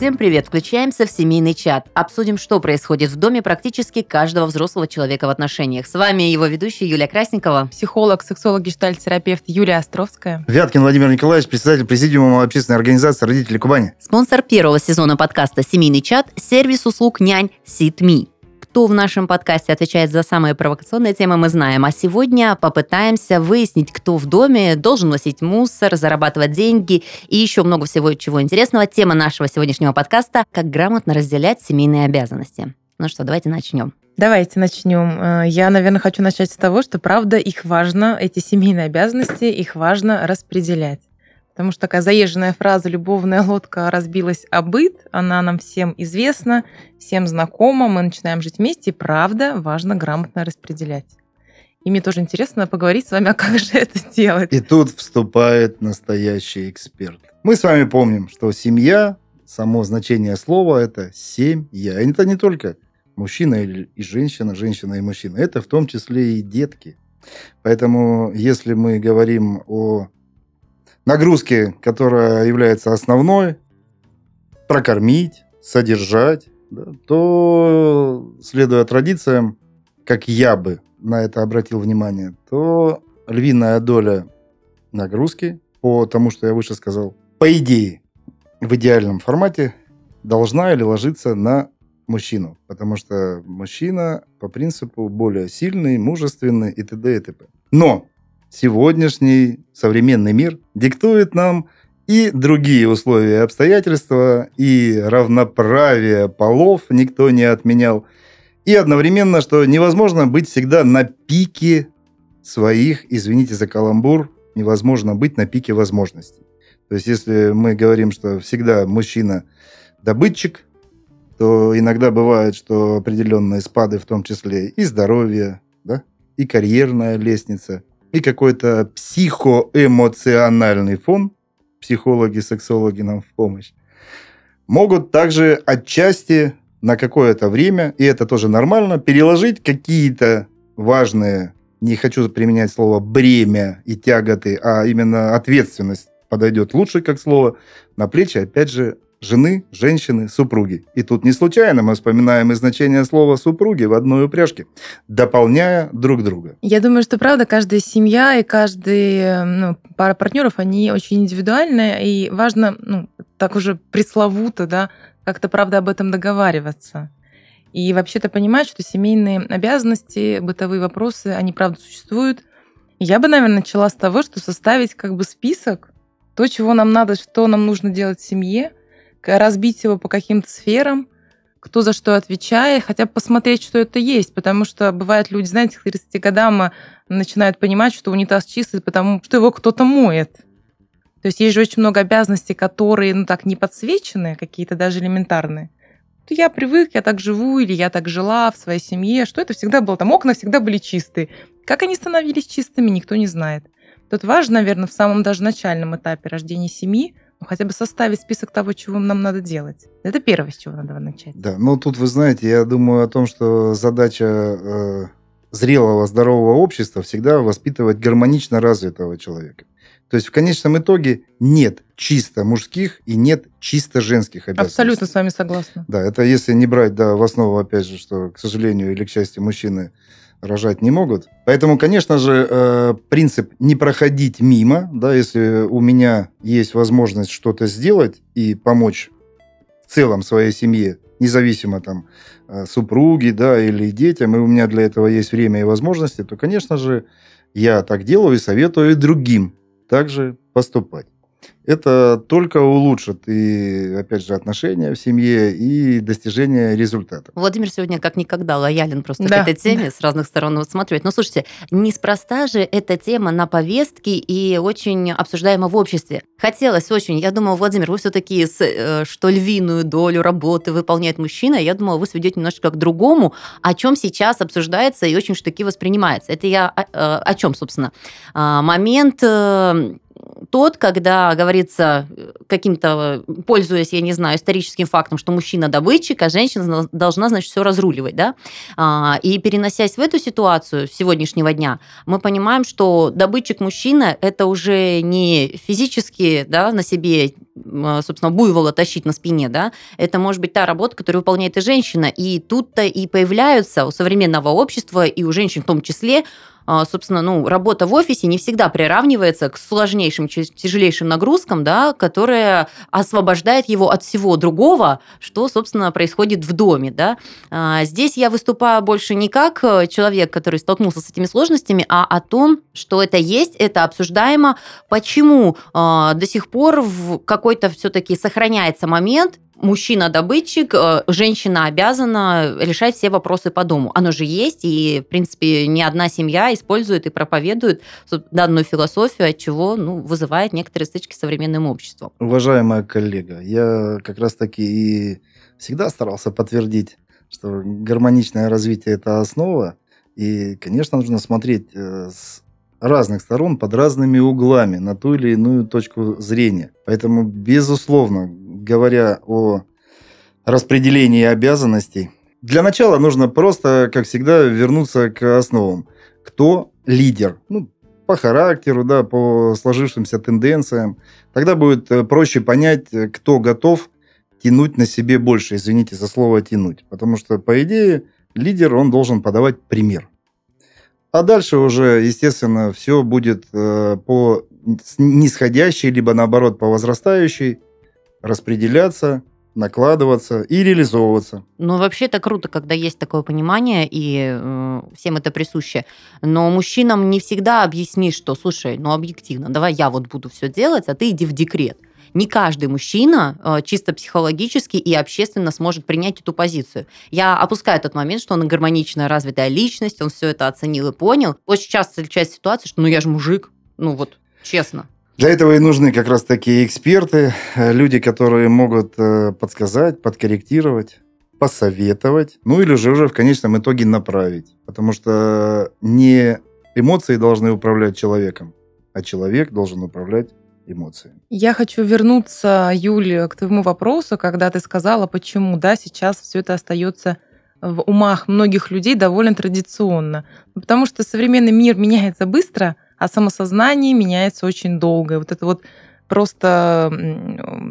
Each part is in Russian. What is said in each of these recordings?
Всем привет! Включаемся в семейный чат. Обсудим, что происходит в доме практически каждого взрослого человека в отношениях. С вами его ведущая Юлия Красникова. Психолог, сексолог, гештальт-терапевт Юлия Островская. Вяткин Владимир Николаевич, председатель Президиума общественной организации «Родители Кубани». Спонсор первого сезона подкаста «Семейный чат» – сервис услуг нянь SitMe кто в нашем подкасте отвечает за самые провокационные темы, мы знаем. А сегодня попытаемся выяснить, кто в доме должен носить мусор, зарабатывать деньги и еще много всего чего интересного. Тема нашего сегодняшнего подкаста – как грамотно разделять семейные обязанности. Ну что, давайте начнем. Давайте начнем. Э, я, наверное, хочу начать с того, что, правда, их важно, эти семейные обязанности, их важно распределять. Потому что такая заезженная фраза «любовная лодка разбилась о быт», она нам всем известна, всем знакома, мы начинаем жить вместе, и правда важно грамотно распределять. И мне тоже интересно поговорить с вами, а как же это делать. И тут вступает настоящий эксперт. Мы с вами помним, что семья, само значение слова – это семья. И это не только мужчина и женщина, женщина и мужчина. Это в том числе и детки. Поэтому, если мы говорим о нагрузки, которая является основной, прокормить, содержать, да, то, следуя традициям, как я бы на это обратил внимание, то львиная доля нагрузки, по тому, что я выше сказал, по идее, в идеальном формате должна или ложиться на мужчину, потому что мужчина по принципу более сильный, мужественный и т.д. и т.п. Но сегодняшний современный мир диктует нам и другие условия и обстоятельства, и равноправие полов никто не отменял. И одновременно, что невозможно быть всегда на пике своих, извините за каламбур, невозможно быть на пике возможностей. То есть, если мы говорим, что всегда мужчина добытчик, то иногда бывает, что определенные спады, в том числе и здоровье, да, и карьерная лестница, и какой-то психоэмоциональный фон, психологи, сексологи нам в помощь, могут также отчасти на какое-то время, и это тоже нормально, переложить какие-то важные, не хочу применять слово бремя и тяготы, а именно ответственность подойдет лучше как слово, на плечи, опять же, жены, женщины, супруги. И тут не случайно мы вспоминаем и значение слова «супруги» в одной упряжке, дополняя друг друга. Я думаю, что правда, каждая семья и каждая ну, пара партнеров, они очень индивидуальные, и важно, ну, так уже пресловуто, да, как-то, правда, об этом договариваться. И вообще-то понимать, что семейные обязанности, бытовые вопросы, они, правда, существуют. Я бы, наверное, начала с того, что составить как бы список, то, чего нам надо, что нам нужно делать в семье – разбить его по каким-то сферам, кто за что отвечает, хотя бы посмотреть, что это есть, потому что бывает люди, знаете, к 30 годам начинают понимать, что унитаз чистый, потому что его кто-то моет. То есть есть же очень много обязанностей, которые, ну так, не подсвечены, какие-то даже элементарные. Я привык, я так живу, или я так жила в своей семье, что это всегда было, там окна всегда были чистые. Как они становились чистыми, никто не знает. Тут важно, наверное, в самом даже начальном этапе рождения семьи хотя бы составить список того, чего нам надо делать. Это первое, с чего надо начать. Да, ну тут вы знаете, я думаю о том, что задача э, зрелого, здорового общества всегда воспитывать гармонично развитого человека. То есть в конечном итоге нет чисто мужских и нет чисто женских обязанностей. Абсолютно с вами согласна. Да, это если не брать да, в основу, опять же, что, к сожалению или к счастью, мужчины рожать не могут. Поэтому, конечно же, э, принцип не проходить мимо, да, если у меня есть возможность что-то сделать и помочь в целом своей семье, независимо там э, супруги, да, или детям, и у меня для этого есть время и возможности, то, конечно же, я так делаю и советую другим также поступать это только улучшит и, опять же, отношения в семье и достижение результата. Владимир сегодня как никогда лоялен просто да. к этой теме, да. с разных сторон рассматривает. Но слушайте, неспроста же эта тема на повестке и очень обсуждаема в обществе. Хотелось очень, я думала, Владимир, вы все-таки, э, что львиную долю работы выполняет мужчина, я думала, вы сведете немножечко к другому, о чем сейчас обсуждается и очень штуки воспринимается. Это я о, э, о чем, собственно? А, момент э, тот, когда говорится каким-то, пользуясь, я не знаю, историческим фактом, что мужчина добытчик, а женщина должна, значит, все разруливать, да, а, и переносясь в эту ситуацию сегодняшнего дня, мы понимаем, что добытчик мужчина – это уже не физически, да, на себе собственно, буйвола тащить на спине, да, это может быть та работа, которую выполняет и женщина. И тут-то и появляются у современного общества, и у женщин в том числе, а, собственно, ну, работа в офисе не всегда приравнивается к сложнейшим, тяжелейшим нагрузкам, да, которые освобождает его от всего другого, что, собственно, происходит в доме. Да. А, здесь я выступаю больше не как э, человек, который столкнулся с этими сложностями, а о том, что это есть, это обсуждаемо, почему а, до сих пор в какой-то все-таки сохраняется момент, мужчина-добытчик, э, женщина обязана решать все вопросы по дому. Оно же есть, и, в принципе, ни одна семья использует и проповедует данную философию, от чего ну, вызывает некоторые стычки с современным обществом. Уважаемая коллега, я как раз-таки и всегда старался подтвердить, что гармоничное развитие – это основа, и, конечно, нужно смотреть э, с разных сторон под разными углами на ту или иную точку зрения. Поэтому, безусловно, говоря о распределении обязанностей, для начала нужно просто, как всегда, вернуться к основам. Кто лидер? Ну, по характеру, да, по сложившимся тенденциям. Тогда будет э, проще понять, кто готов тянуть на себе больше. Извините за слово «тянуть». Потому что, по идее, лидер, он должен подавать пример. А дальше уже, естественно, все будет э, по нисходящей, либо наоборот по возрастающей распределяться, накладываться и реализовываться. Ну, вообще это круто, когда есть такое понимание, и э, всем это присуще. Но мужчинам не всегда объяснишь, что, слушай, ну, объективно, давай я вот буду все делать, а ты иди в декрет не каждый мужчина э, чисто психологически и общественно сможет принять эту позицию. Я опускаю тот момент, что он гармоничная, развитая личность, он все это оценил и понял. Очень часто встречается ситуация, что ну я же мужик, ну вот честно. Для этого и нужны как раз такие эксперты, э, люди, которые могут э, подсказать, подкорректировать, посоветовать, ну или же уже в конечном итоге направить. Потому что не эмоции должны управлять человеком, а человек должен управлять эмоциями. Я хочу вернуться, Юлия, к твоему вопросу, когда ты сказала, почему да, сейчас все это остается в умах многих людей довольно традиционно. Потому что современный мир меняется быстро, а самосознание меняется очень долго. И вот это вот просто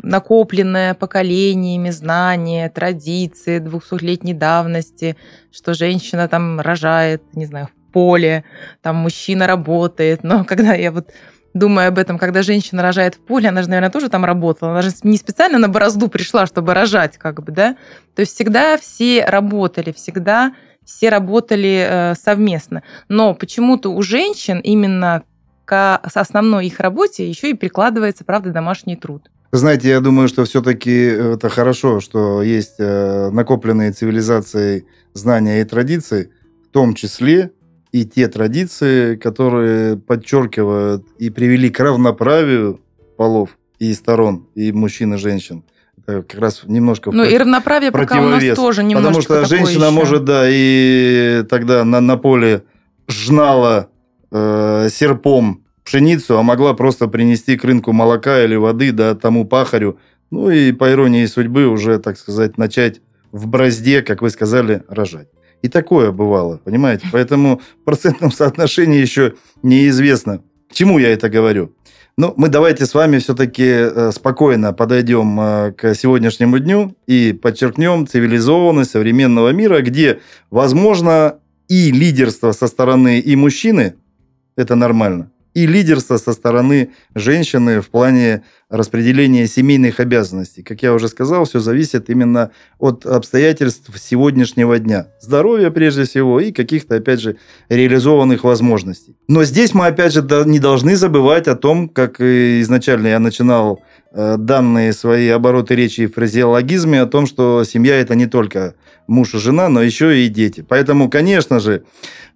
накопленное поколениями знания, традиции двухсотлетней давности, что женщина там рожает, не знаю, в поле, там мужчина работает. Но когда я вот думаю об этом, когда женщина рожает в поле, она же, наверное, тоже там работала. Она же не специально на борозду пришла, чтобы рожать, как бы, да? То есть всегда все работали, всегда все работали э, совместно. Но почему-то у женщин именно к основной их работе еще и прикладывается, правда, домашний труд. знаете, я думаю, что все-таки это хорошо, что есть э, накопленные цивилизацией знания и традиции, в том числе и те традиции, которые подчеркивают и привели к равноправию полов и сторон, и мужчин, и женщин. Это как раз немножко Ну и равноправие пока у нас тоже немножко Потому что женщина еще. может, да, и тогда на, на поле жнала э, серпом пшеницу, а могла просто принести к рынку молока или воды, да, тому пахарю. Ну и по иронии судьбы уже, так сказать, начать в бразде, как вы сказали, рожать. И такое бывало, понимаете? Поэтому в процентном соотношении еще неизвестно. К чему я это говорю? Ну, мы давайте с вами все-таки э, спокойно подойдем э, к сегодняшнему дню и подчеркнем цивилизованность современного мира, где, возможно, и лидерство со стороны и мужчины – это нормально, и лидерство со стороны женщины в плане распределения семейных обязанностей. Как я уже сказал, все зависит именно от обстоятельств сегодняшнего дня. Здоровья прежде всего и каких-то, опять же, реализованных возможностей. Но здесь мы, опять же, не должны забывать о том, как изначально я начинал данные свои обороты речи и фразеологизме, о том, что семья – это не только муж и жена, но еще и дети. Поэтому, конечно же,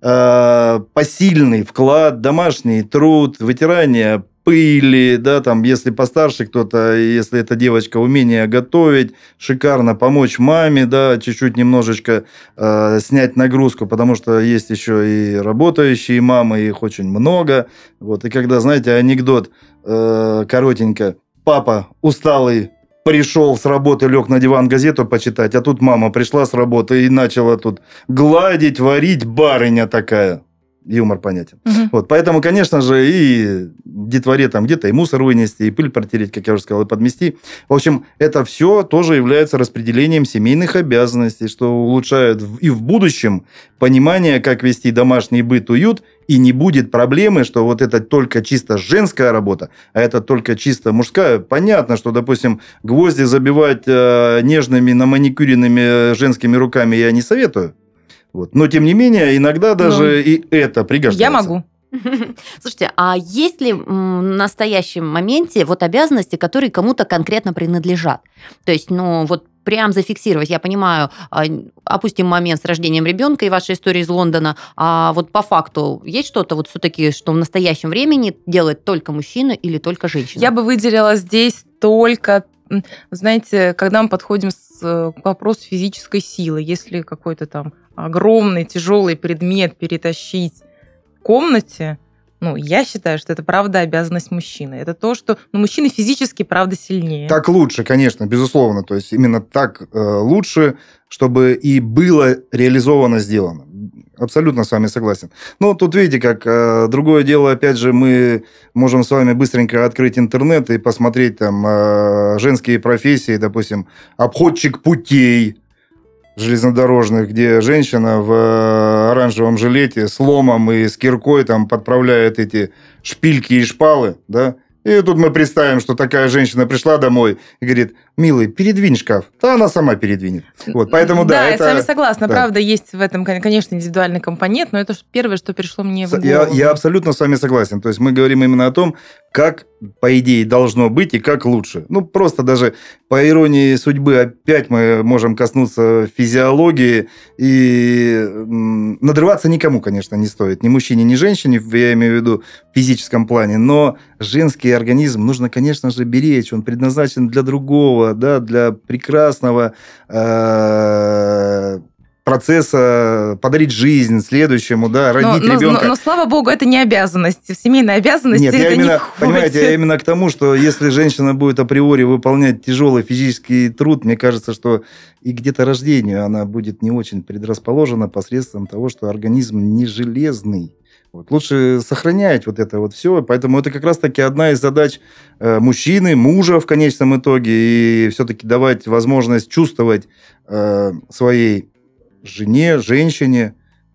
э, посильный вклад, домашний труд, вытирание пыли, да, там, если постарше кто-то, если эта девочка, умение готовить, шикарно помочь маме, да, чуть-чуть немножечко э, снять нагрузку, потому что есть еще и работающие мамы, их очень много, вот, и когда, знаете, анекдот э, коротенько, папа усталый пришел с работы, лег на диван газету почитать, а тут мама пришла с работы и начала тут гладить, варить, барыня такая. Юмор понятен. Мгм. Вот, поэтому, конечно же, и детворе там где-то и мусор вынести, и пыль протереть, как я уже сказал, и подмести. В общем, это все тоже является распределением семейных обязанностей, что улучшает и в будущем понимание, как вести домашний быт, уют, и не будет проблемы, что вот это только чисто женская работа, а это только чисто мужская. Понятно, что, допустим, гвозди забивать э, нежными, наманикюренными э, женскими руками я не советую. Вот. Но, тем не менее, иногда даже и это пригождается. Я могу. Слушайте, а есть ли в настоящем моменте вот обязанности, которые кому-то конкретно принадлежат? То есть, ну, вот прям зафиксировать, я понимаю, а, опустим момент с рождением ребенка и вашей истории из Лондона, а вот по факту есть что-то вот все-таки, что в настоящем времени делает только мужчина или только женщина? Я бы выделила здесь только, знаете, когда мы подходим с, э, к вопросу физической силы, если какой-то там огромный тяжелый предмет перетащить в комнате, ну, я считаю, что это правда обязанность мужчины. Это то, что ну, мужчины физически, правда, сильнее. Так лучше, конечно, безусловно. То есть именно так э, лучше, чтобы и было реализовано, сделано. Абсолютно с вами согласен. Ну, тут видите, как э, другое дело, опять же, мы можем с вами быстренько открыть интернет и посмотреть там э, женские профессии, допустим, обходчик путей железнодорожных, где женщина в э, оранжевом жилете с ломом и с киркой там подправляет эти шпильки и шпалы, да, и тут мы представим, что такая женщина пришла домой и говорит, милый, передвинь шкаф. Да она сама передвинет. Вот, поэтому да, я это... с вами согласна. да. Правда, есть в этом, кон- конечно, индивидуальный компонент, но это первое, что пришло мне в голову. Я, я абсолютно с вами согласен. То есть мы говорим именно о том, как, по идее, должно быть и как лучше. Ну, просто даже по иронии судьбы опять мы можем коснуться физиологии. И надрываться никому, конечно, не стоит. Ни мужчине, ни женщине, я имею в виду физическом плане. Но женский организм нужно, конечно же, беречь. Он предназначен для другого, да, для прекрасного э, процесса подарить жизнь следующему, да, Но, родить но- ребенка. но- но, слава богу, это не обязанность. В семейной обязанности Нет, я не именно, входит. понимаете, я именно к тому, что если женщина будет априори выполнять тяжелый физический труд, мне кажется, что и где-то рождению она будет не очень предрасположена посредством того, что организм не железный. Вот. Лучше сохранять вот это вот все. Поэтому это как раз-таки одна из задач э, мужчины, мужа в конечном итоге. И все-таки давать возможность чувствовать э, своей жене, женщине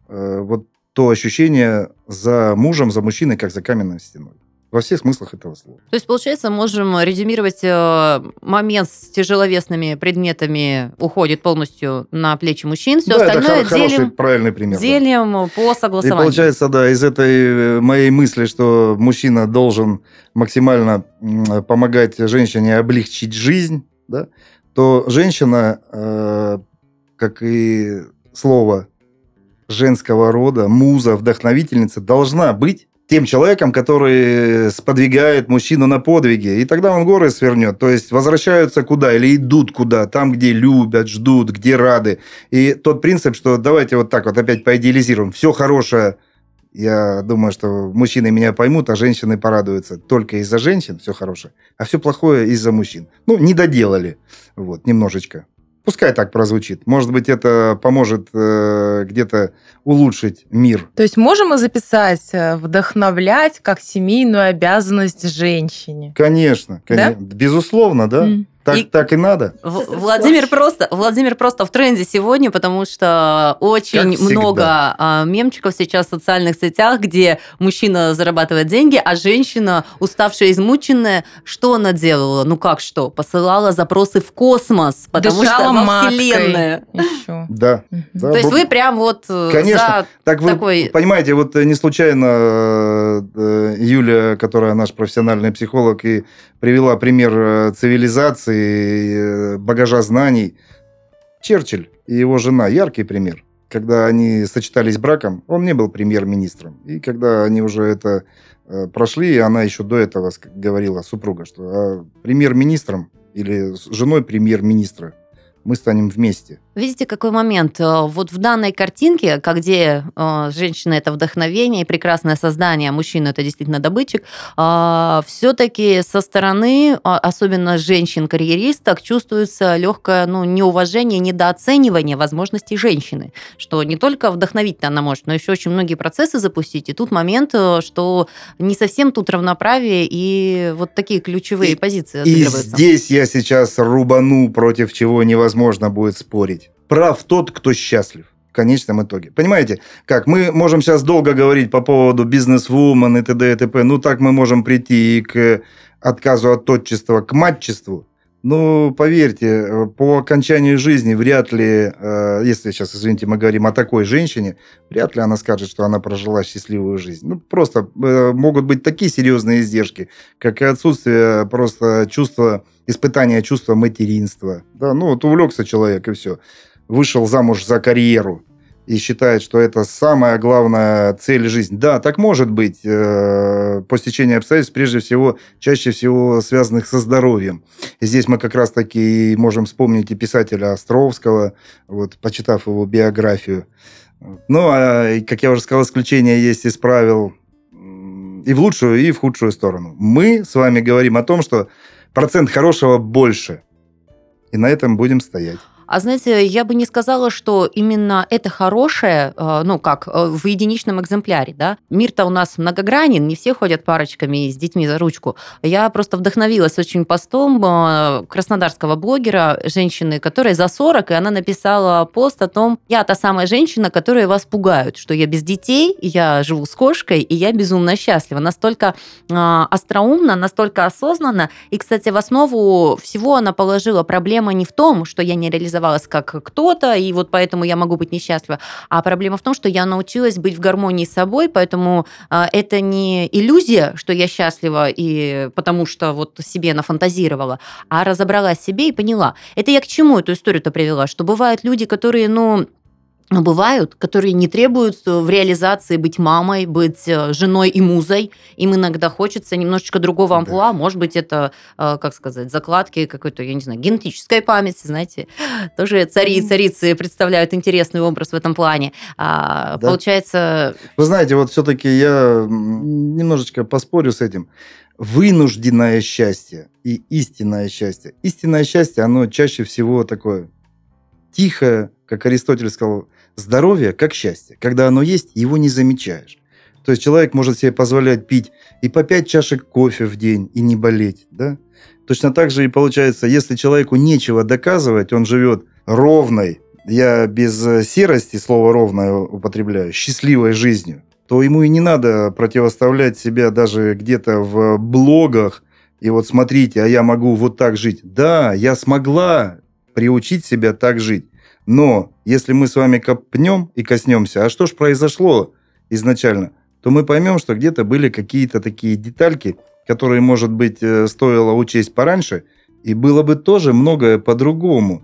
э, вот то ощущение за мужем, за мужчиной, как за каменной стеной. Во всех смыслах этого слова. То есть, получается, можем резюмировать, э, момент с тяжеловесными предметами уходит полностью на плечи мужчин, все да, остальное это хор- хороший, делим, правильный пример. да. делим по И согласованию. получается, да, из этой э, моей мысли, что мужчина должен максимально помогать женщине облегчить жизнь, да, то женщина, э, как и слово женского рода, муза, вдохновительница, должна быть тем человеком, который сподвигает мужчину на подвиги. И тогда он горы свернет. То есть возвращаются куда? Или идут куда? Там, где любят, ждут, где рады. И тот принцип, что давайте вот так вот опять поидеализируем. Все хорошее, я думаю, что мужчины меня поймут, а женщины порадуются. Только из-за женщин все хорошее, а все плохое из-за мужчин. Ну, не доделали. Вот, немножечко. Пускай так прозвучит. Может быть, это поможет э, где-то улучшить мир. То есть можем мы записать э, вдохновлять как семейную обязанность женщине? Конечно, конечно. безусловно, да. М. Так, И- так и надо. В- Владимир просто, Владимир просто в тренде сегодня, потому что очень много а, мемчиков сейчас в социальных сетях, где мужчина зарабатывает деньги, а женщина, уставшая, измученная, что она делала? Ну как что? Посылала запросы в космос, потому Дышала что во Вселенную. Еще. Да. Да, То есть вы прям вот э, Конечно. за Так вы такой... понимаете, вот э, не случайно э, Юля, которая наш профессиональный психолог, и привела пример цивилизации, э, багажа знаний. Черчилль и его жена яркий пример. Когда они сочетались браком, он не был премьер-министром. И когда они уже это э, прошли, и она еще до этого говорила, супруга, что а, премьер-министром или женой премьер-министра мы станем вместе. Видите, какой момент? Э, вот в данной картинке, где э, женщина это вдохновение и прекрасное создание, а мужчина это действительно добытчик, э, все-таки со стороны, а, особенно женщин-карьеристок, чувствуется легкое ну, неуважение, недооценивание возможностей женщины, что не только вдохновить она может, но еще очень многие процессы запустить. И тут момент, что не совсем тут равноправие и вот такие ключевые и, позиции. И здесь я сейчас рубану, против чего невозможно будет спорить прав тот, кто счастлив в конечном итоге. Понимаете, как мы можем сейчас долго говорить по поводу бизнес-вумен и т.д. и т.п. Ну, так мы можем прийти и к отказу от отчества, к матчеству. Ну, поверьте, по окончанию жизни вряд ли, э, если сейчас, извините, мы говорим о такой женщине, вряд ли она скажет, что она прожила счастливую жизнь. Ну, просто э, могут быть такие серьезные издержки, как и отсутствие просто чувства, испытания чувства материнства. Да, ну, вот увлекся человек, и все вышел замуж за карьеру и считает, что это самая главная цель жизни. Да, так может быть э, по стечению обстоятельств, прежде всего, чаще всего связанных со здоровьем. И здесь мы как раз-таки можем вспомнить и писателя Островского, вот, почитав его биографию. Ну, а, как я уже сказал, исключения есть из правил и в лучшую, и в худшую сторону. Мы с вами говорим о том, что процент хорошего больше. И на этом будем стоять. А знаете, я бы не сказала, что именно это хорошее, э, ну как, э, в единичном экземпляре, да. Мир-то у нас многогранен, не все ходят парочками с детьми за ручку. Я просто вдохновилась очень постом э, краснодарского блогера, женщины, которая за 40, и она написала пост о том, я та самая женщина, которая вас пугают, что я без детей, я живу с кошкой, и я безумно счастлива. Настолько остроумно, настолько осознанно. И, кстати, в основу всего она положила проблема не в том, что я не реализовала реализовалась как кто-то, и вот поэтому я могу быть несчастлива. А проблема в том, что я научилась быть в гармонии с собой, поэтому а, это не иллюзия, что я счастлива, и потому что вот себе нафантазировала, а разобралась себе и поняла. Это я к чему эту историю-то привела? Что бывают люди, которые, ну, бывают, которые не требуют э, в реализации быть мамой, быть э, женой и музой. Им иногда хочется немножечко другого амплуа. Да. Может быть, это, э, как сказать, закладки какой-то, я не знаю, генетической памяти, знаете. Тоже цари и царицы представляют интересный образ в этом плане. А, да. Получается... Вы знаете, вот все-таки я немножечко поспорю с этим вынужденное счастье и истинное счастье. Истинное счастье, оно чаще всего такое тихое, как Аристотель сказал, Здоровье как счастье. Когда оно есть, его не замечаешь. То есть человек может себе позволять пить и по 5 чашек кофе в день и не болеть. Да? Точно так же и получается, если человеку нечего доказывать, он живет ровной, я без э, серости слово ровное употребляю, счастливой жизнью, то ему и не надо противоставлять себя даже где-то в блогах. И вот смотрите, а я могу вот так жить. Да, я смогла приучить себя так жить. Но если мы с вами копнем и коснемся, а что ж произошло изначально, то мы поймем, что где-то были какие-то такие детальки, которые, может быть, э, стоило учесть пораньше, и было бы тоже многое по-другому.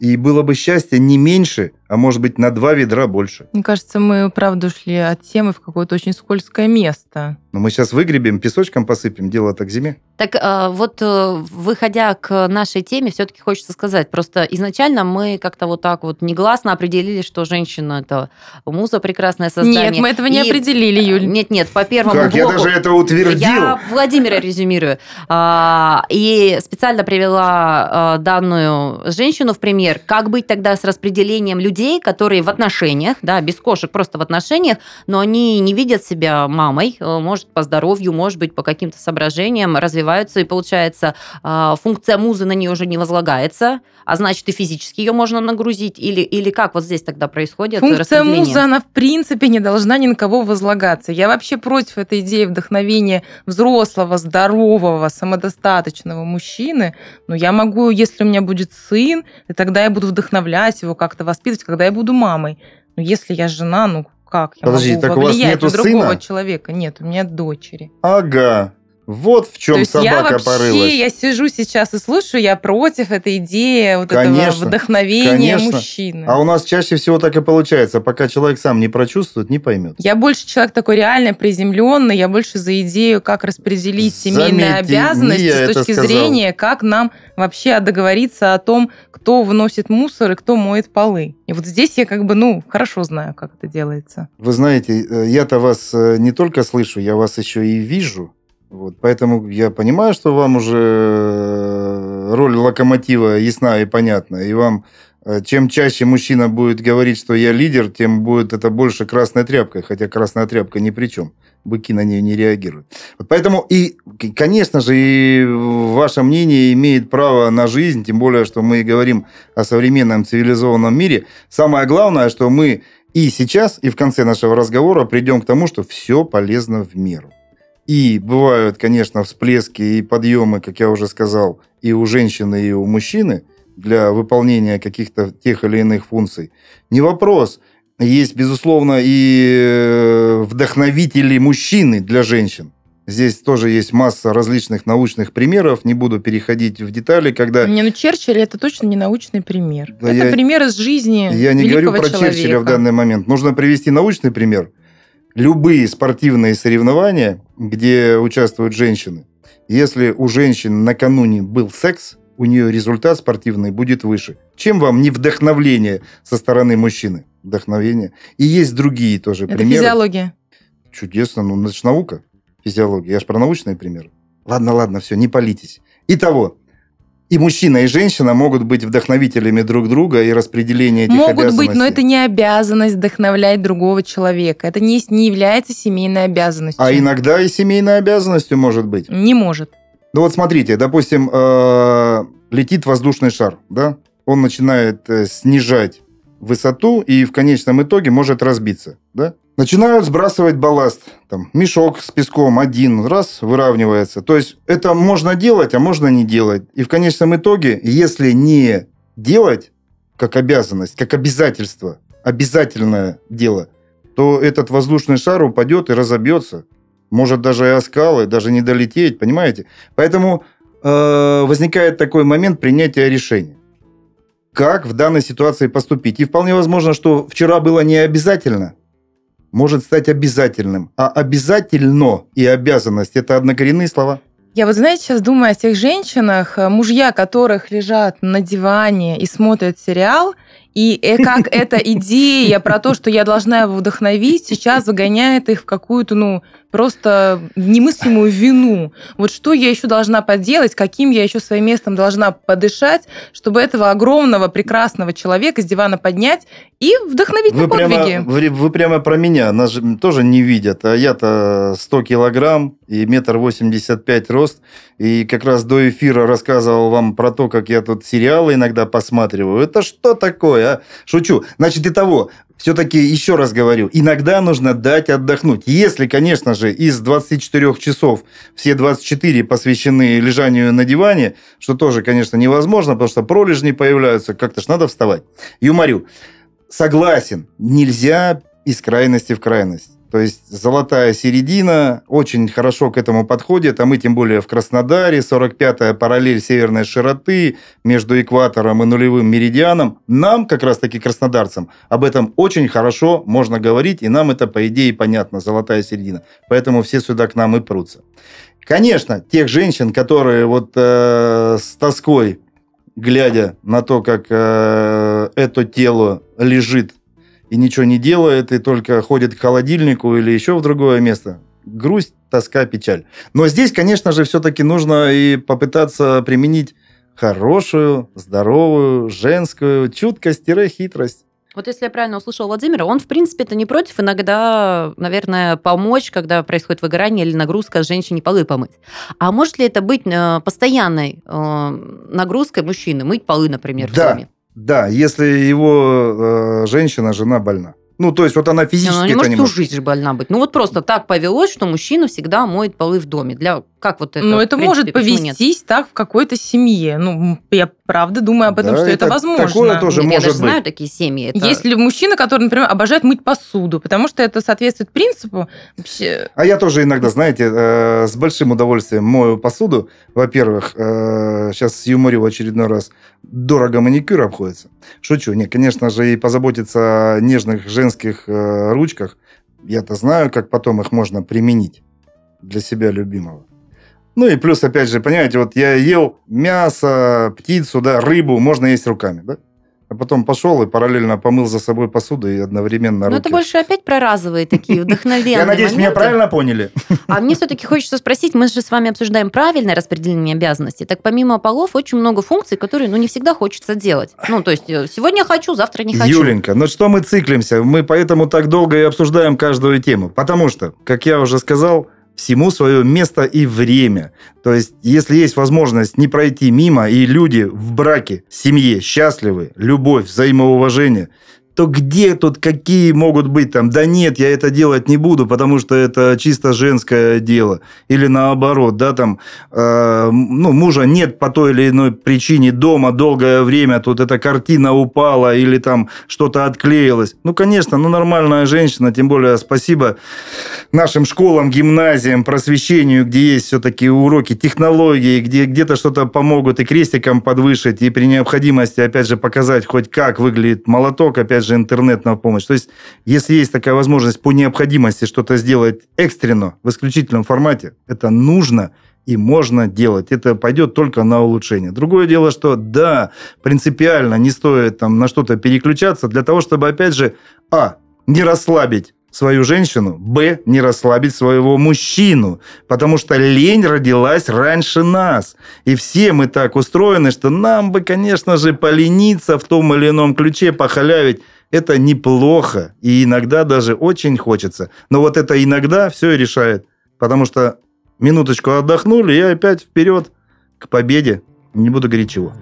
И было бы счастье не меньше, а может быть на два ведра больше. Мне кажется, мы, правда, ушли от темы в какое-то очень скользкое место. Но мы сейчас выгребем, песочком посыпем, дело так зиме. Так а, вот, э, выходя к нашей теме, все-таки хочется сказать, просто изначально мы как-то вот так вот негласно определили, что женщина это муза прекрасное создание. Нет, мы этого не и... определили, Юль. Нет, нет, по первому Как, блоку... я даже это утвердил. Я Владимира резюмирую. А, и специально привела данную женщину в пример. Как быть тогда с распределением людей людей, которые в отношениях, да, без кошек, просто в отношениях, но они не видят себя мамой, э, может, по здоровью, может быть, по каким-то соображениям развиваются, и получается, а, функция музы на нее уже не возлагается, а значит, и физически ее можно нагрузить, или, или как вот здесь тогда происходит Функция музы, она в принципе не должна ни на кого возлагаться. Я вообще против этой идеи вдохновения взрослого, здорового, самодостаточного мужчины, но я могу, если у меня будет сын, и тогда я буду вдохновлять его, как-то воспитывать, когда я буду мамой. Но если я жена, ну как я Подожди, могу так повлиять на другого сына? человека? Нет, у меня дочери. Ага. Вот в чем То есть собака я вообще, порылась. я сижу сейчас и слушаю, я против этой идеи, вот Конечно, этого вдохновения конечно. мужчины. А у нас чаще всего так и получается. Пока человек сам не прочувствует, не поймет. Я больше человек такой реально приземленный, я больше за идею, как распределить семейные Заметьте, обязанности с точки сказал. зрения, как нам вообще договориться о том, кто выносит мусор и кто моет полы. И вот здесь я как бы, ну, хорошо знаю, как это делается. Вы знаете, э, я-то вас э, не только слышу, я вас еще и вижу. Вот, поэтому я понимаю, что вам уже э, роль локомотива ясна и понятна. И вам, э, чем чаще мужчина будет говорить, что я лидер, тем будет это больше красной тряпкой. Хотя красная тряпка ни при чем. Быки на нее не реагируют. Вот поэтому и, конечно же, и ваше мнение имеет право на жизнь, тем более, что мы говорим о современном цивилизованном мире. Самое главное, что мы и сейчас, и в конце нашего разговора придем к тому, что все полезно в меру. И бывают, конечно, всплески и подъемы, как я уже сказал, и у женщины, и у мужчины для выполнения каких-то тех или иных функций. Не вопрос. Есть, безусловно, и э, вдохновители мужчины для женщин. Здесь тоже есть масса различных научных примеров. Не буду переходить в детали, когда Не, ну Черчилль это точно не научный пример. Да это я- пример из жизни Я не говорю про человека. Черчилля в данный момент. Нужно привести научный пример. Любые спортивные соревнования, где участвуют женщины, если у женщин накануне был секс, у нее результат спортивный будет выше. Чем вам не вдохновление со стороны мужчины? Вдохновение. И есть другие тоже Это примеры. физиология. Чудесно, ну ж наука, физиология. Я же про научные примеры. Ладно, ладно, все, не палитесь. Итого, и мужчина, и женщина могут быть вдохновителями друг друга и распределение этих Могут быть, но обязанностей. это не обязанность вдохновлять другого человека. Это не, не является семейной обязанностью. А иногда и семейной обязанностью может быть. Не может. Ну вот смотрите, допустим, э, летит воздушный шар, да? Он начинает э, снижать высоту и в конечном итоге может разбиться, да? Начинают сбрасывать балласт. Там, мешок с песком один раз выравнивается. То есть это можно делать, а можно не делать. И в конечном итоге, если не делать как обязанность, как обязательство, обязательное дело, то этот воздушный шар упадет и разобьется. Может даже и о даже не долететь, понимаете? Поэтому э, возникает такой момент принятия решения. Как в данной ситуации поступить? И вполне возможно, что вчера было не обязательно, может стать обязательным. А обязательно и обязанность – это однокоренные слова. Я вот, знаете, сейчас думаю о тех женщинах, э, мужья которых лежат на диване и смотрят сериал, и э, как эта идея про то, что я должна его вдохновить, сейчас загоняет их в какую-то, ну, просто немыслимую вину. Вот что я еще должна поделать, каким я еще своим местом должна подышать, чтобы этого огромного, прекрасного человека с дивана поднять и вдохновить на Вы прямо, подвиги. вы, вы прямо про меня. Нас же тоже не видят. А я-то 100 килограмм и метр восемьдесят пять рост. И как раз до эфира рассказывал вам про то, как я тут сериалы иногда посматриваю. Это что такое, а? Шучу. Значит, и того. Все-таки еще раз говорю, иногда нужно дать отдохнуть. Если, конечно же, из 24 часов все 24 посвящены лежанию на диване, что тоже, конечно, невозможно, потому что пролежни появляются, как-то ж надо вставать. Юморю. Согласен, нельзя из крайности в крайность. То есть золотая середина очень хорошо к этому подходит, а мы тем более в Краснодаре, 45-я параллель северной широты между экватором и нулевым меридианом. Нам, как раз-таки краснодарцам, об этом очень хорошо можно говорить, и нам это, по идее, понятно, золотая середина. Поэтому все сюда к нам и прутся. Конечно, тех женщин, которые вот э, с тоской, глядя на то, как э, это тело лежит и ничего не делает, и только ходит к холодильнику или еще в другое место. Грусть, тоска, печаль. Но здесь, конечно же, все-таки нужно и попытаться применить хорошую, здоровую, женскую чуткость-хитрость. Вот если я правильно услышала Владимира, он, в принципе-то не против иногда, наверное, помочь, когда происходит выгорание или нагрузка женщине полы помыть. А может ли это быть э, постоянной э, нагрузкой мужчины? Мыть полы, например, в Да. доме? Да, если его э, женщина, жена больна. Ну, то есть вот она Не, физически ну, не может не всю может. жизнь же больна быть. Ну, вот просто так повелось, что мужчина всегда моет полы в доме. Для как вот это? Ну, это принципе, может повестись так в какой-то семье. Ну, я правда думаю об этом, да, что это, это возможно. Такое тоже Нет, может я даже быть. знаю такие семьи. Это... Есть ли мужчина, который, например, обожает мыть посуду, потому что это соответствует принципу вообще. А я тоже иногда, знаете, э, с большим удовольствием мою посуду. Во-первых, э, сейчас юморю в очередной раз, дорого маникюр обходится. Шучу. Нет, конечно же, и позаботиться о нежных женских э, ручках. Я-то знаю, как потом их можно применить для себя любимого. Ну и плюс, опять же, понимаете, вот я ел мясо, птицу, да, рыбу, можно есть руками, да? А потом пошел и параллельно помыл за собой посуду и одновременно руки. Ну, это больше опять про разовые такие вдохновенные Я надеюсь, меня правильно поняли? А мне все-таки хочется спросить, мы же с вами обсуждаем правильное распределение обязанностей. Так помимо полов очень много функций, которые, ну, не всегда хочется делать. Ну, то есть э, сегодня хочу, завтра не хочу. Юленька, ну что мы циклимся? Мы поэтому так долго и обсуждаем каждую тему. Потому что, как я уже сказал, всему свое место и время. То есть, если есть возможность не пройти мимо, и люди в браке, семье счастливы, любовь, взаимоуважение – то где тут какие могут быть там? Да нет, я это делать не буду, потому что это чисто женское дело. Или наоборот, да, там, э, ну, мужа нет по той или иной причине дома долгое время, тут эта картина упала или там что-то отклеилось. Ну, конечно, ну, нормальная женщина, тем более спасибо нашим школам, гимназиям, просвещению, где есть все-таки уроки технологии, где где-то что-то помогут и крестиком подвышить, и при необходимости, опять же, показать хоть как выглядит молоток, опять же, интернет на помощь. То есть, если есть такая возможность по необходимости что-то сделать экстренно, в исключительном формате, это нужно и можно делать. Это пойдет только на улучшение. Другое дело, что да, принципиально не стоит там на что-то переключаться для того, чтобы, опять же, а, не расслабить свою женщину, б, не расслабить своего мужчину, потому что лень родилась раньше нас. И все мы так устроены, что нам бы, конечно же, полениться в том или ином ключе, похалявить это неплохо, и иногда даже очень хочется. Но вот это иногда все и решает. Потому что минуточку отдохнули, и опять вперед к победе. Не буду говорить чего.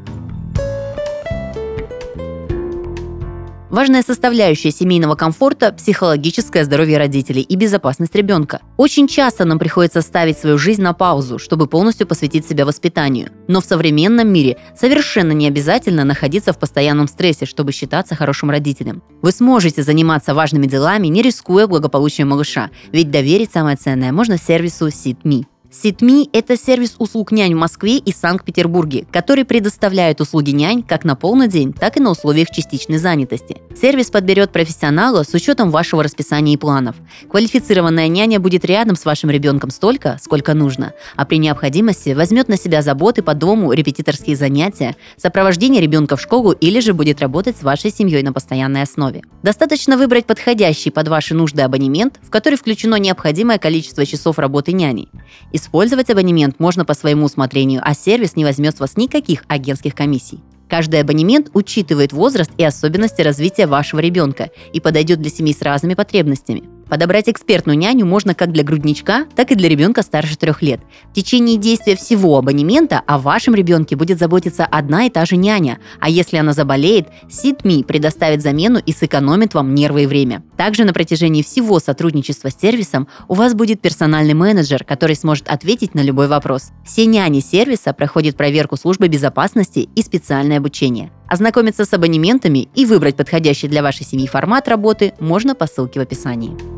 Важная составляющая семейного комфорта – психологическое здоровье родителей и безопасность ребенка. Очень часто нам приходится ставить свою жизнь на паузу, чтобы полностью посвятить себя воспитанию. Но в современном мире совершенно не обязательно находиться в постоянном стрессе, чтобы считаться хорошим родителем. Вы сможете заниматься важными делами, не рискуя благополучием малыша, ведь доверить самое ценное можно сервису SitMe. Ситми – это сервис услуг нянь в Москве и Санкт-Петербурге, который предоставляет услуги нянь как на полный день, так и на условиях частичной занятости. Сервис подберет профессионала с учетом вашего расписания и планов. Квалифицированная няня будет рядом с вашим ребенком столько, сколько нужно, а при необходимости возьмет на себя заботы по дому, репетиторские занятия, сопровождение ребенка в школу или же будет работать с вашей семьей на постоянной основе. Достаточно выбрать подходящий под ваши нужды абонемент, в который включено необходимое количество часов работы няней. И Использовать абонемент можно по своему усмотрению, а сервис не возьмет с вас никаких агентских комиссий. Каждый абонемент учитывает возраст и особенности развития вашего ребенка и подойдет для семей с разными потребностями. Подобрать экспертную няню можно как для грудничка, так и для ребенка старше трех лет. В течение действия всего абонемента о вашем ребенке будет заботиться одна и та же няня, а если она заболеет, SitMe предоставит замену и сэкономит вам нервы и время. Также на протяжении всего сотрудничества с сервисом у вас будет персональный менеджер, который сможет ответить на любой вопрос. Все няни сервиса проходят проверку службы безопасности и специальное обучение. Ознакомиться с абонементами и выбрать подходящий для вашей семьи формат работы можно по ссылке в описании.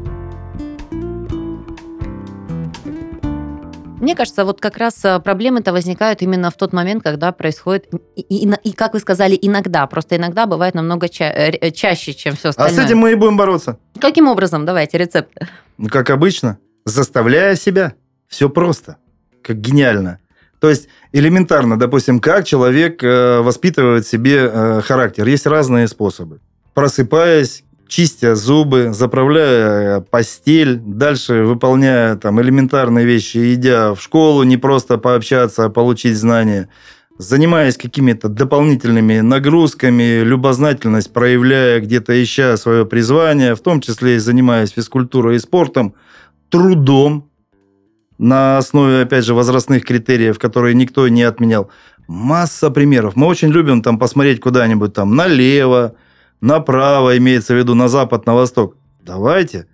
Мне кажется, вот как раз э, проблемы-то возникают именно в тот момент, когда происходит, и, и, и как вы сказали, иногда, просто иногда бывает намного ча- э, э, чаще, чем все остальное. А с этим мы и будем бороться. Каким образом? Давайте рецепт. Ну, как обычно, заставляя себя. Все просто. Как гениально. То есть элементарно, допустим, как человек воспитывает себе характер. Есть разные способы. Просыпаясь, чистя зубы, заправляя постель, дальше выполняя там элементарные вещи, идя в школу, не просто пообщаться, а получить знания, занимаясь какими-то дополнительными нагрузками, любознательность проявляя, где-то ища свое призвание, в том числе и занимаясь физкультурой и спортом, трудом на основе, опять же, возрастных критериев, которые никто не отменял. Масса примеров. Мы очень любим там посмотреть куда-нибудь там налево, направо, имеется в виду на запад, на восток. Давайте.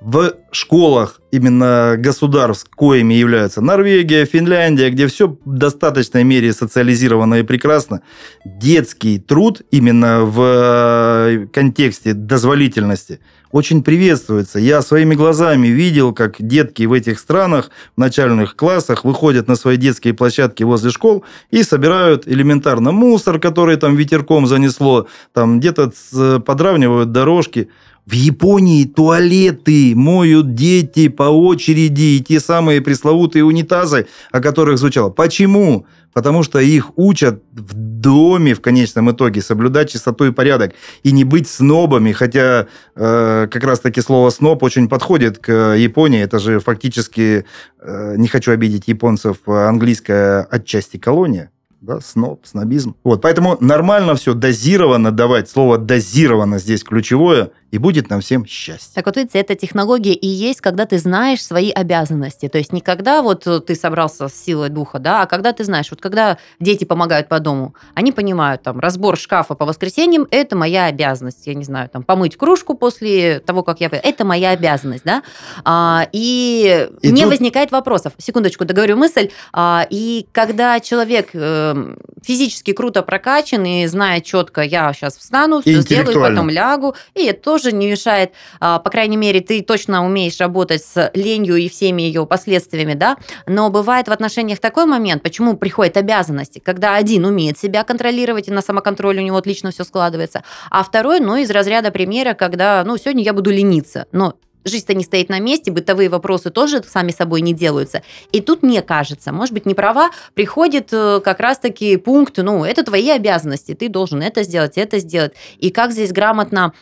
В школах именно государств, коими являются Норвегия, Финляндия, где все в достаточной мере социализировано и прекрасно, детский труд именно в э, контексте дозволительности очень приветствуется. Я своими глазами видел, как детки в этих странах в начальных классах выходят на свои детские площадки возле школ и собирают элементарно мусор, который там ветерком занесло, там где-то подравнивают дорожки. В Японии туалеты моют дети по очереди, и те самые пресловутые унитазы, о которых звучало. Почему? Потому что их учат в доме в конечном итоге соблюдать чистоту и порядок и не быть снобами, хотя э, как раз-таки слово сноб очень подходит к Японии. Это же фактически, э, не хочу обидеть японцев, английская отчасти колония да, сноб, снобизм. Вот, поэтому нормально все, дозированно давать. Слово дозированно здесь ключевое и будет нам всем счастье. Так вот, видите, эта технология и есть, когда ты знаешь свои обязанности. То есть не когда вот ты собрался с силой духа, да, а когда ты знаешь, вот когда дети помогают по дому, они понимают, там, разбор шкафа по воскресеньям – это моя обязанность. Я не знаю, там, помыть кружку после того, как я... Это моя обязанность, да. А, и, и не тут... возникает вопросов. Секундочку, договорю мысль. А, и когда человек э, физически круто прокачан и знает четко, я сейчас встану, все сделаю, потом лягу, и это тоже тоже не мешает, а, по крайней мере, ты точно умеешь работать с ленью и всеми ее последствиями, да, но бывает в отношениях такой момент, почему приходят обязанности, когда один умеет себя контролировать, и на самоконтроль у него отлично все складывается, а второй, ну, из разряда примера, когда, ну, сегодня я буду лениться, но жизнь-то не стоит на месте, бытовые вопросы тоже сами собой не делаются. И тут, мне кажется, может быть, не права, приходит э, как раз-таки пункт, ну, это твои обязанности, ты должен это сделать, это сделать. И как здесь грамотно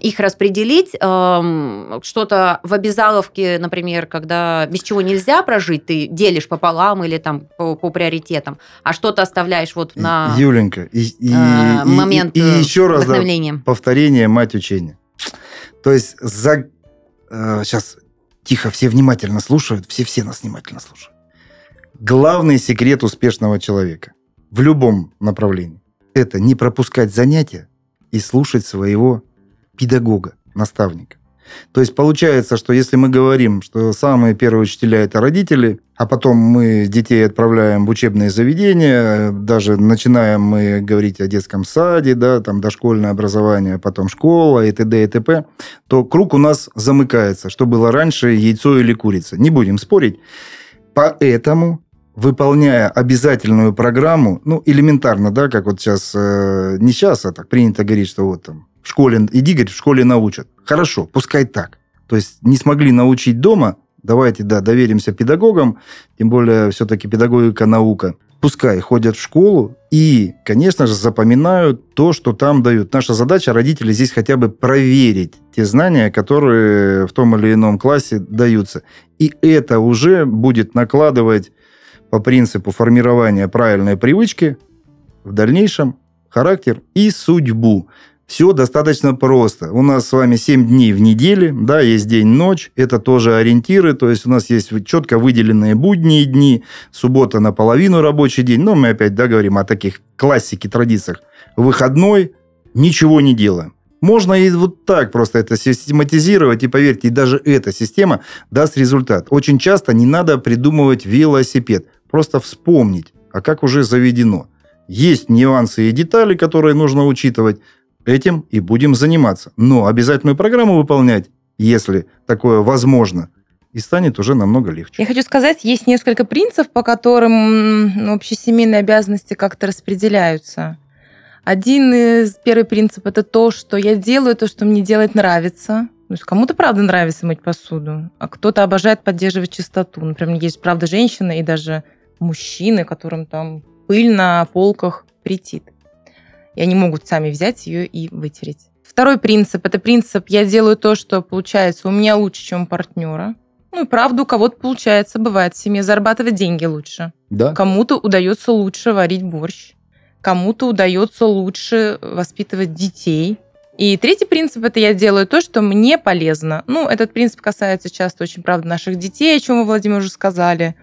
их распределить, эм, что-то в обязаловке, например, когда без чего нельзя прожить, ты делишь пополам или там по, по приоритетам, а что-то оставляешь вот на Юленька, и, и, э, момент и, и, и еще раз да, повторение мать учения. То есть за сейчас э, тихо, все внимательно слушают, все-все нас внимательно слушают. Главный секрет успешного человека в любом направлении – это не пропускать занятия и слушать своего педагога, наставника. То есть получается, что если мы говорим, что самые первые учителя это родители, а потом мы детей отправляем в учебные заведения, даже начинаем мы говорить о детском саде, да, там дошкольное образование, потом школа и т.д. и т.п., то круг у нас замыкается, что было раньше, яйцо или курица. Не будем спорить. Поэтому выполняя обязательную программу, ну, элементарно, да, как вот сейчас, э, не сейчас, а так принято говорить, что вот там в школе, иди, говорит, в школе научат. Хорошо, пускай так. То есть не смогли научить дома, давайте, да, доверимся педагогам, тем более все-таки педагогика наука. Пускай ходят в школу и, конечно же, запоминают то, что там дают. Наша задача родителей здесь хотя бы проверить те знания, которые в том или ином классе даются. И это уже будет накладывать по принципу формирования правильной привычки в дальнейшем характер и судьбу. Все достаточно просто. У нас с вами 7 дней в неделе, да, есть день-ночь, это тоже ориентиры, то есть у нас есть четко выделенные будние дни, суббота наполовину рабочий день, но мы опять, да, говорим о таких классике, традициях. Выходной, ничего не делаем. Можно и вот так просто это систематизировать, и поверьте, и даже эта система даст результат. Очень часто не надо придумывать велосипед, просто вспомнить, а как уже заведено. Есть нюансы и детали, которые нужно учитывать, Этим и будем заниматься. Но обязательную программу выполнять, если такое возможно, и станет уже намного легче. Я хочу сказать, есть несколько принципов, по которым общесемейные обязанности как-то распределяются. Один из первый принцип это то, что я делаю то, что мне делать нравится. То есть кому-то правда нравится мыть посуду, а кто-то обожает поддерживать чистоту. Например, есть правда женщины и даже мужчины, которым там пыль на полках претит и они могут сами взять ее и вытереть. Второй принцип – это принцип «я делаю то, что получается у меня лучше, чем у партнера». Ну и правда, у кого-то получается, бывает в семье зарабатывать деньги лучше. Да. Кому-то удается лучше варить борщ. Кому-то удается лучше воспитывать детей. И третий принцип – это я делаю то, что мне полезно. Ну, этот принцип касается часто очень, правда, наших детей, о чем вы, Владимир, уже сказали.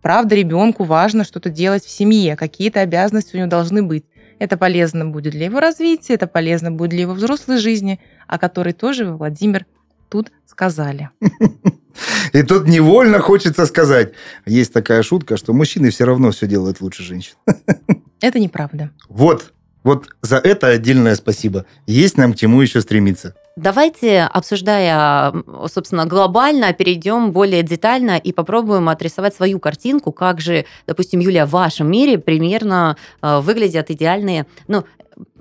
Правда, ребенку важно что-то делать в семье, какие-то обязанности у него должны быть. Это полезно будет для его развития, это полезно будет для его взрослой жизни, о которой тоже Владимир тут сказали. И тут невольно хочется сказать, есть такая шутка, что мужчины все равно все делают лучше женщин. Это неправда. Вот, вот за это отдельное спасибо. Есть нам к чему еще стремиться. Давайте, обсуждая, собственно, глобально, перейдем более детально и попробуем отрисовать свою картинку, как же, допустим, Юлия, в вашем мире примерно э, выглядят идеальные, ну,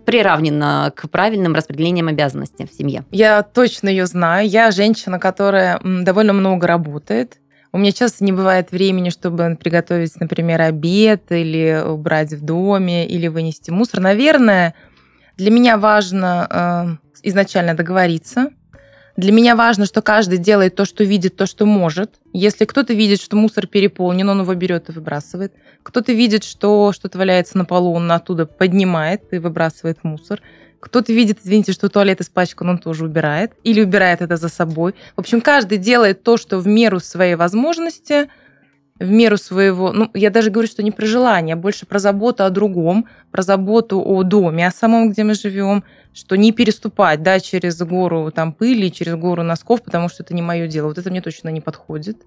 приравнено к правильным распределениям обязанностей в семье? Я точно ее знаю. Я женщина, которая довольно много работает. У меня часто не бывает времени, чтобы приготовить, например, обед или убрать в доме, или вынести мусор. Наверное, для меня важно э, изначально договориться, для меня важно, что каждый делает то, что видит, то, что может. Если кто-то видит, что мусор переполнен, он его берет и выбрасывает. Кто-то видит, что что-то валяется на полу, он оттуда поднимает и выбрасывает мусор. Кто-то видит, извините, что туалет испачкан, он тоже убирает. Или убирает это за собой. В общем, каждый делает то, что в меру своей возможности – в меру своего, ну, я даже говорю, что не про желание, а больше про заботу о другом, про заботу о доме, о самом, где мы живем, что не переступать, да, через гору там пыли, через гору носков, потому что это не мое дело. Вот это мне точно не подходит.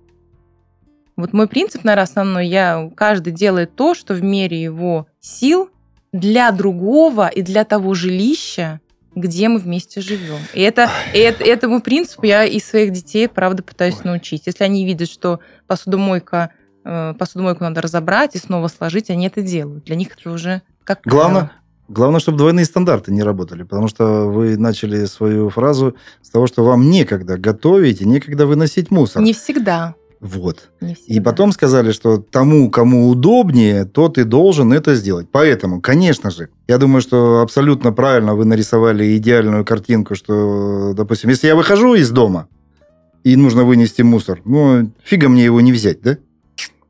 Вот мой принцип, наверное, основной, я, каждый делает то, что в мере его сил для другого и для того жилища, где мы вместе живем. И это, и это, этому принципу я и своих детей, правда, пытаюсь Ой. научить. Если они видят, что посудомойка посудомойку надо разобрать и снова сложить, они это делают. Для них это уже как... Главное, Главное, чтобы двойные стандарты не работали, потому что вы начали свою фразу с того, что вам некогда готовить и некогда выносить мусор. Не всегда. Вот. Не всегда. И потом сказали, что тому, кому удобнее, тот и должен это сделать. Поэтому, конечно же, я думаю, что абсолютно правильно вы нарисовали идеальную картинку, что, допустим, если я выхожу из дома и нужно вынести мусор, ну, фига мне его не взять, да?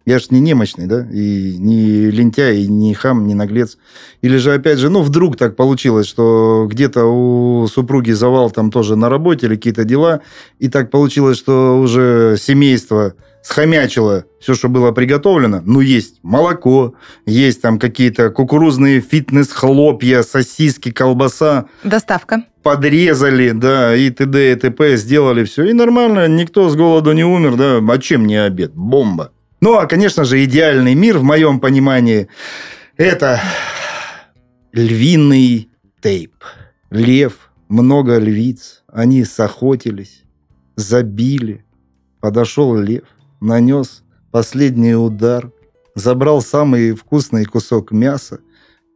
Я же не немощный, да, и не лентяй, и не хам, не наглец. Или же, опять же, ну, вдруг так получилось, что где-то у супруги завал там тоже на работе или какие-то дела, и так получилось, что уже семейство схомячило все, что было приготовлено. Ну, есть молоко, есть там какие-то кукурузные фитнес-хлопья, сосиски, колбаса. Доставка. Подрезали, да, и т.д. и т.п. сделали все. И нормально, никто с голоду не умер, да. А чем не обед? Бомба. Ну, а, конечно же, идеальный мир, в моем понимании, это львиный тейп. Лев, много львиц, они сохотились, забили. Подошел лев, нанес последний удар, забрал самый вкусный кусок мяса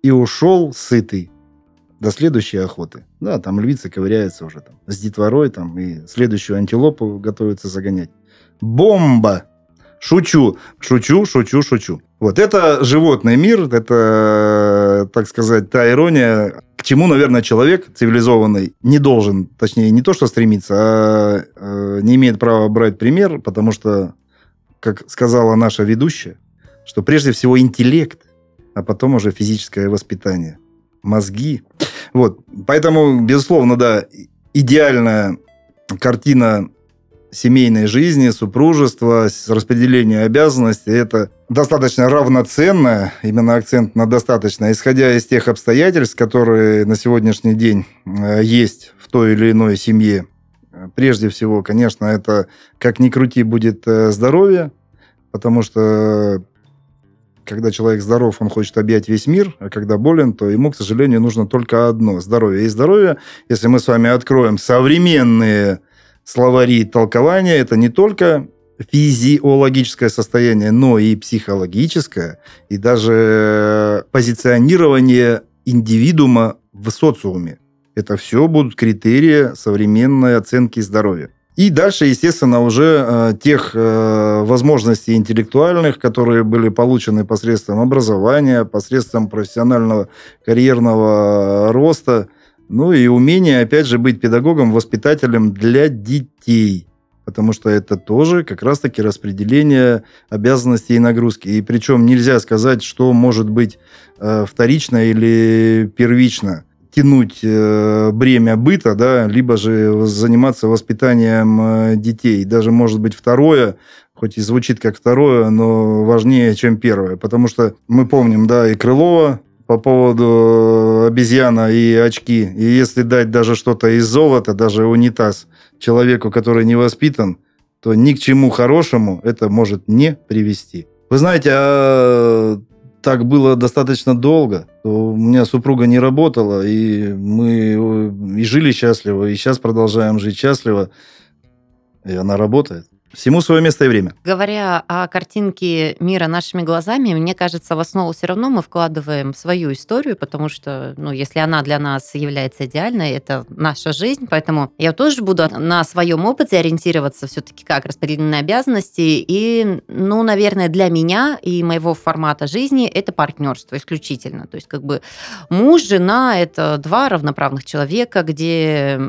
и ушел сытый до следующей охоты. Да, там львицы ковыряются уже там с детворой там и следующую антилопу готовятся загонять. Бомба! Шучу, шучу, шучу, шучу. Вот это животный мир, это, так сказать, та ирония, к чему, наверное, человек цивилизованный не должен, точнее, не то что стремиться, а э, не имеет права брать пример, потому что, как сказала наша ведущая, что прежде всего интеллект, а потом уже физическое воспитание, мозги. Вот, поэтому, безусловно, да, идеальная картина семейной жизни, супружества, распределения обязанностей. Это достаточно равноценно, именно акцент на достаточно, исходя из тех обстоятельств, которые на сегодняшний день э, есть в той или иной семье. Прежде всего, конечно, это, как ни крути, будет э, здоровье, потому что когда человек здоров, он хочет объять весь мир, а когда болен, то ему, к сожалению, нужно только одно – здоровье. И здоровье, если мы с вами откроем современные словари толкования – это не только физиологическое состояние, но и психологическое, и даже позиционирование индивидуума в социуме. Это все будут критерии современной оценки здоровья. И дальше, естественно, уже э, тех э, возможностей интеллектуальных, которые были получены посредством образования, посредством профессионального карьерного роста, ну и умение, опять же, быть педагогом, воспитателем для детей. Потому что это тоже как раз-таки распределение обязанностей и нагрузки. И причем нельзя сказать, что может быть э, вторично или первично тянуть э, бремя быта, да, либо же заниматься воспитанием э, детей. Даже, может быть, второе, хоть и звучит как второе, но важнее, чем первое. Потому что мы помним, да, и Крылова, по поводу обезьяна и очки. И если дать даже что-то из золота, даже унитаз, человеку, который не воспитан, то ни к чему хорошему это может не привести. Вы знаете, а так было достаточно долго. У меня супруга не работала, и мы и жили счастливо, и сейчас продолжаем жить счастливо. И она работает. Всему свое место и время. Говоря о картинке мира нашими глазами, мне кажется, в основу все равно мы вкладываем свою историю, потому что, ну, если она для нас является идеальной, это наша жизнь, поэтому я тоже буду на своем опыте ориентироваться все-таки как распределенные обязанности, и, ну, наверное, для меня и моего формата жизни это партнерство исключительно. То есть как бы муж, жена – это два равноправных человека, где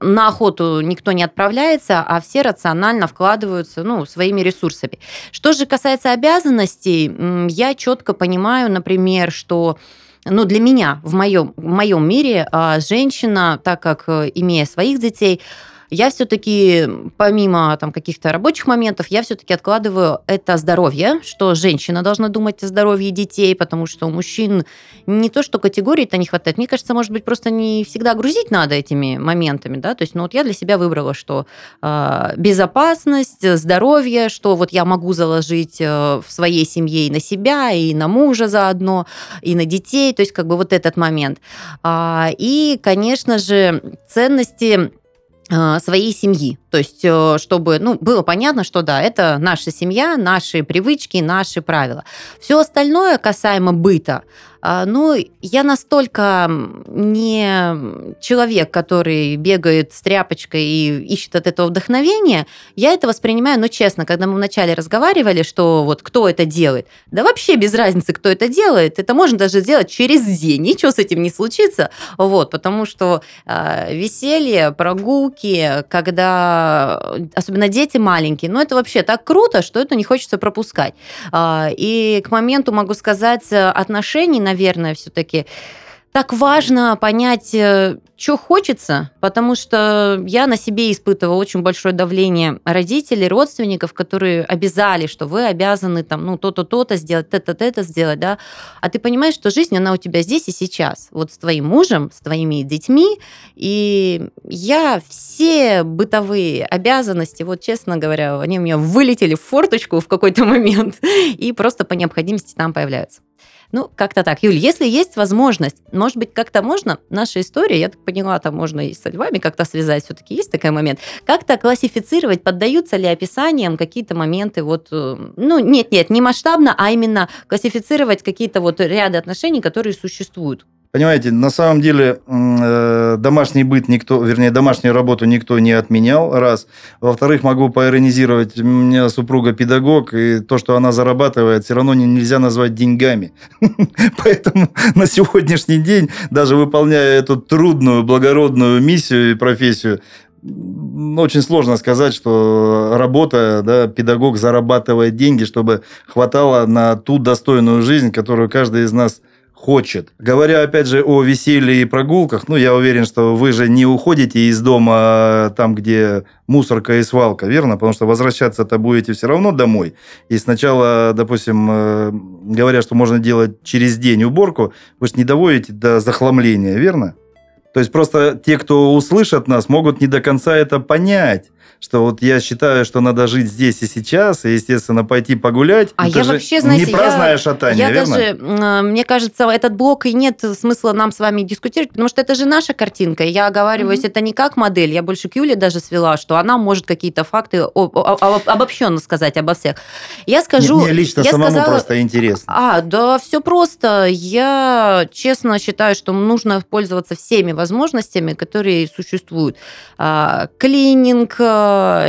на охоту никто не отправляется, а все рационально рационально вкладываются ну, своими ресурсами. Что же касается обязанностей, я четко понимаю, например, что ну, для меня в моем, в моем мире а, женщина, так как э, имея своих детей, я все-таки, помимо там, каких-то рабочих моментов, я все-таки откладываю это здоровье, что женщина должна думать о здоровье детей, потому что у мужчин не то, что категории-то не хватает. Мне кажется, может быть, просто не всегда грузить надо этими моментами, да, то есть, ну, вот я для себя выбрала, что э, безопасность, здоровье, что вот я могу заложить э, в своей семье и на себя, и на мужа заодно, и на детей, то есть, как бы вот этот момент. А, и, конечно же, ценности своей семьи. То есть, э, чтобы ну, было понятно, что да, это наша семья, наши привычки, наши правила. Все остальное касаемо быта, а, ну, я настолько не человек, который бегает с тряпочкой и ищет от этого вдохновения. Я это воспринимаю, ну, честно, когда мы вначале разговаривали, что вот кто это делает, да вообще без разницы, кто это делает. Это можно даже сделать через день, ничего с этим не случится. Вот, потому что э, веселье, прогулки, когда особенно дети маленькие, ну, это вообще так круто, что это не хочется пропускать. Э, и к моменту, могу сказать, отношений, наверное, наверное, все-таки так важно понять, э, что хочется, потому что я на себе испытывала очень большое давление родителей, родственников, которые обязали, что вы обязаны там, ну, то-то, то-то сделать, это, это сделать, да. А ты понимаешь, что жизнь, она у тебя здесь и сейчас, вот с твоим мужем, с твоими детьми, и я все бытовые обязанности, вот честно говоря, они у меня вылетели в форточку в какой-то момент и просто по необходимости там появляются. Ну, как-то так. Юль, если есть возможность, может быть, как-то можно, наша история, я так поняла, там можно и со львами как-то связать, все-таки есть такой момент, как-то классифицировать, поддаются ли описаниям какие-то моменты, вот, э, ну, нет-нет, не масштабно, а именно классифицировать какие-то вот ряды отношений, которые существуют. Понимаете, на самом деле э, домашний быт никто, вернее, домашнюю работу никто не отменял, раз. Во-вторых, могу поиронизировать, у меня супруга педагог, и то, что она зарабатывает, все равно нельзя назвать деньгами. Поэтому на сегодняшний день, даже выполняя эту трудную, благородную миссию и профессию, очень сложно сказать, что работа, да, педагог зарабатывает деньги, чтобы хватало на ту достойную жизнь, которую каждый из нас хочет. Говоря, опять же, о веселье и прогулках, ну, я уверен, что вы же не уходите из дома а, там, где мусорка и свалка, верно? Потому что возвращаться-то будете все равно домой. И сначала, допустим, э, говоря, что можно делать через день уборку, вы же не доводите до захламления, верно? То есть просто те, кто услышат нас, могут не до конца это понять что вот я считаю, что надо жить здесь и сейчас, и, естественно, пойти погулять. А я вообще, знаете, не праздное я, шатание, я верно? даже, мне кажется, этот блок и нет смысла нам с вами дискутировать, потому что это же наша картинка. Я оговариваюсь, mm-hmm. это не как модель. Я больше к Юле даже свела, что она может какие-то факты обобщенно сказать обо всех. Я скажу... Мне лично я самому сказала, просто интересно. А, да, все просто. Я честно считаю, что нужно пользоваться всеми возможностями, которые существуют. А, клининг,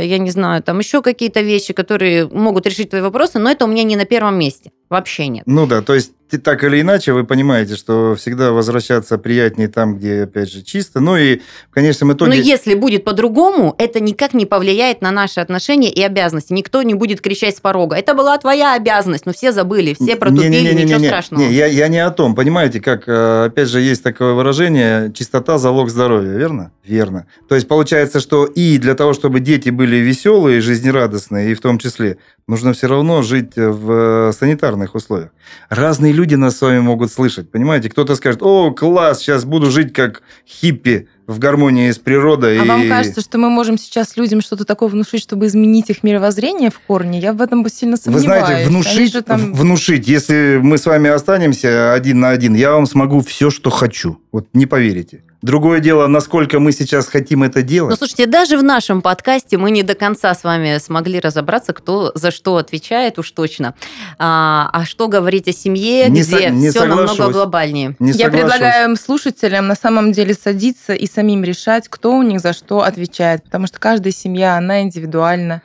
я не знаю, там еще какие-то вещи, которые могут решить твои вопросы, но это у меня не на первом месте. Вообще нет. Ну да, то есть так или иначе вы понимаете, что всегда возвращаться приятнее там, где, опять же, чисто. Ну и в конечном итоге... Но если будет по-другому, это никак не повлияет на наши отношения и обязанности. Никто не будет кричать с порога. Это была твоя обязанность, но все забыли, все протупили, не, не, не, ничего не, не, страшного. Не, я, я не о том. Понимаете, как, э, опять же, есть такое выражение, чистота – залог здоровья, верно? Верно. То есть получается, что и для того, чтобы дети были веселые, жизнерадостные, и в том числе, Нужно все равно жить в санитарных условиях. Разные люди нас с вами могут слышать, понимаете? Кто-то скажет, о, класс, сейчас буду жить как хиппи в гармонии с природой. А и... вам кажется, что мы можем сейчас людям что-то такое внушить, чтобы изменить их мировоззрение в корне? Я в этом бы сильно сомневаюсь. Вы знаете, внушить, там... внушить, если мы с вами останемся один на один, я вам смогу все, что хочу. Вот не поверите. Другое дело, насколько мы сейчас хотим это делать. Ну, слушайте, даже в нашем подкасте мы не до конца с вами смогли разобраться, кто за что отвечает уж точно. А, а что говорить о семье, не где со, не все соглашусь. намного глобальнее. Не Я предлагаю слушателям на самом деле садиться и самим решать, кто у них за что отвечает, потому что каждая семья, она индивидуальна.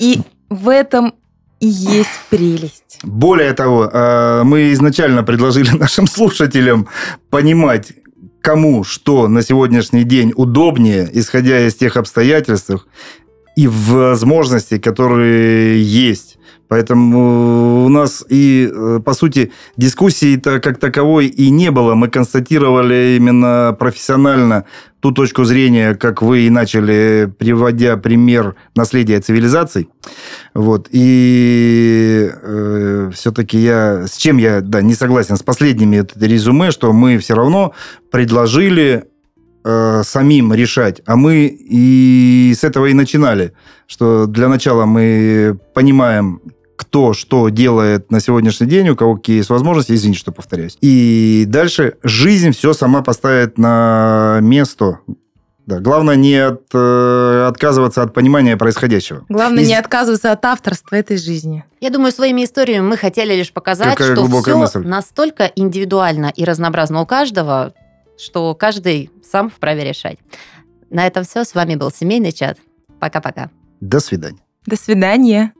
И в этом и есть прелесть. Более того, э, мы изначально предложили нашим слушателям понимать, кому что на сегодняшний день удобнее, исходя из тех обстоятельств и возможностей, которые есть. Поэтому у нас и, э, по сути, дискуссии-то как таковой и не было. Мы констатировали именно профессионально ту точку зрения, как вы и начали, приводя пример наследия цивилизаций. Вот. И э, все-таки я... С чем я да, не согласен? С последними резюме, что мы все равно предложили э, самим решать. А мы и с этого и начинали, что для начала мы понимаем, кто что делает на сегодняшний день, у кого какие есть возможности, извините, что повторяюсь. И дальше жизнь все сама поставит на место. Да, главное не от, э, отказываться от понимания происходящего. Главное Из... не отказываться от авторства этой жизни. Я думаю, своими историями мы хотели лишь показать, Какая что все мысль. настолько индивидуально и разнообразно у каждого, что каждый сам вправе решать. На этом все. С вами был Семейный чат. Пока-пока. До свидания. До свидания.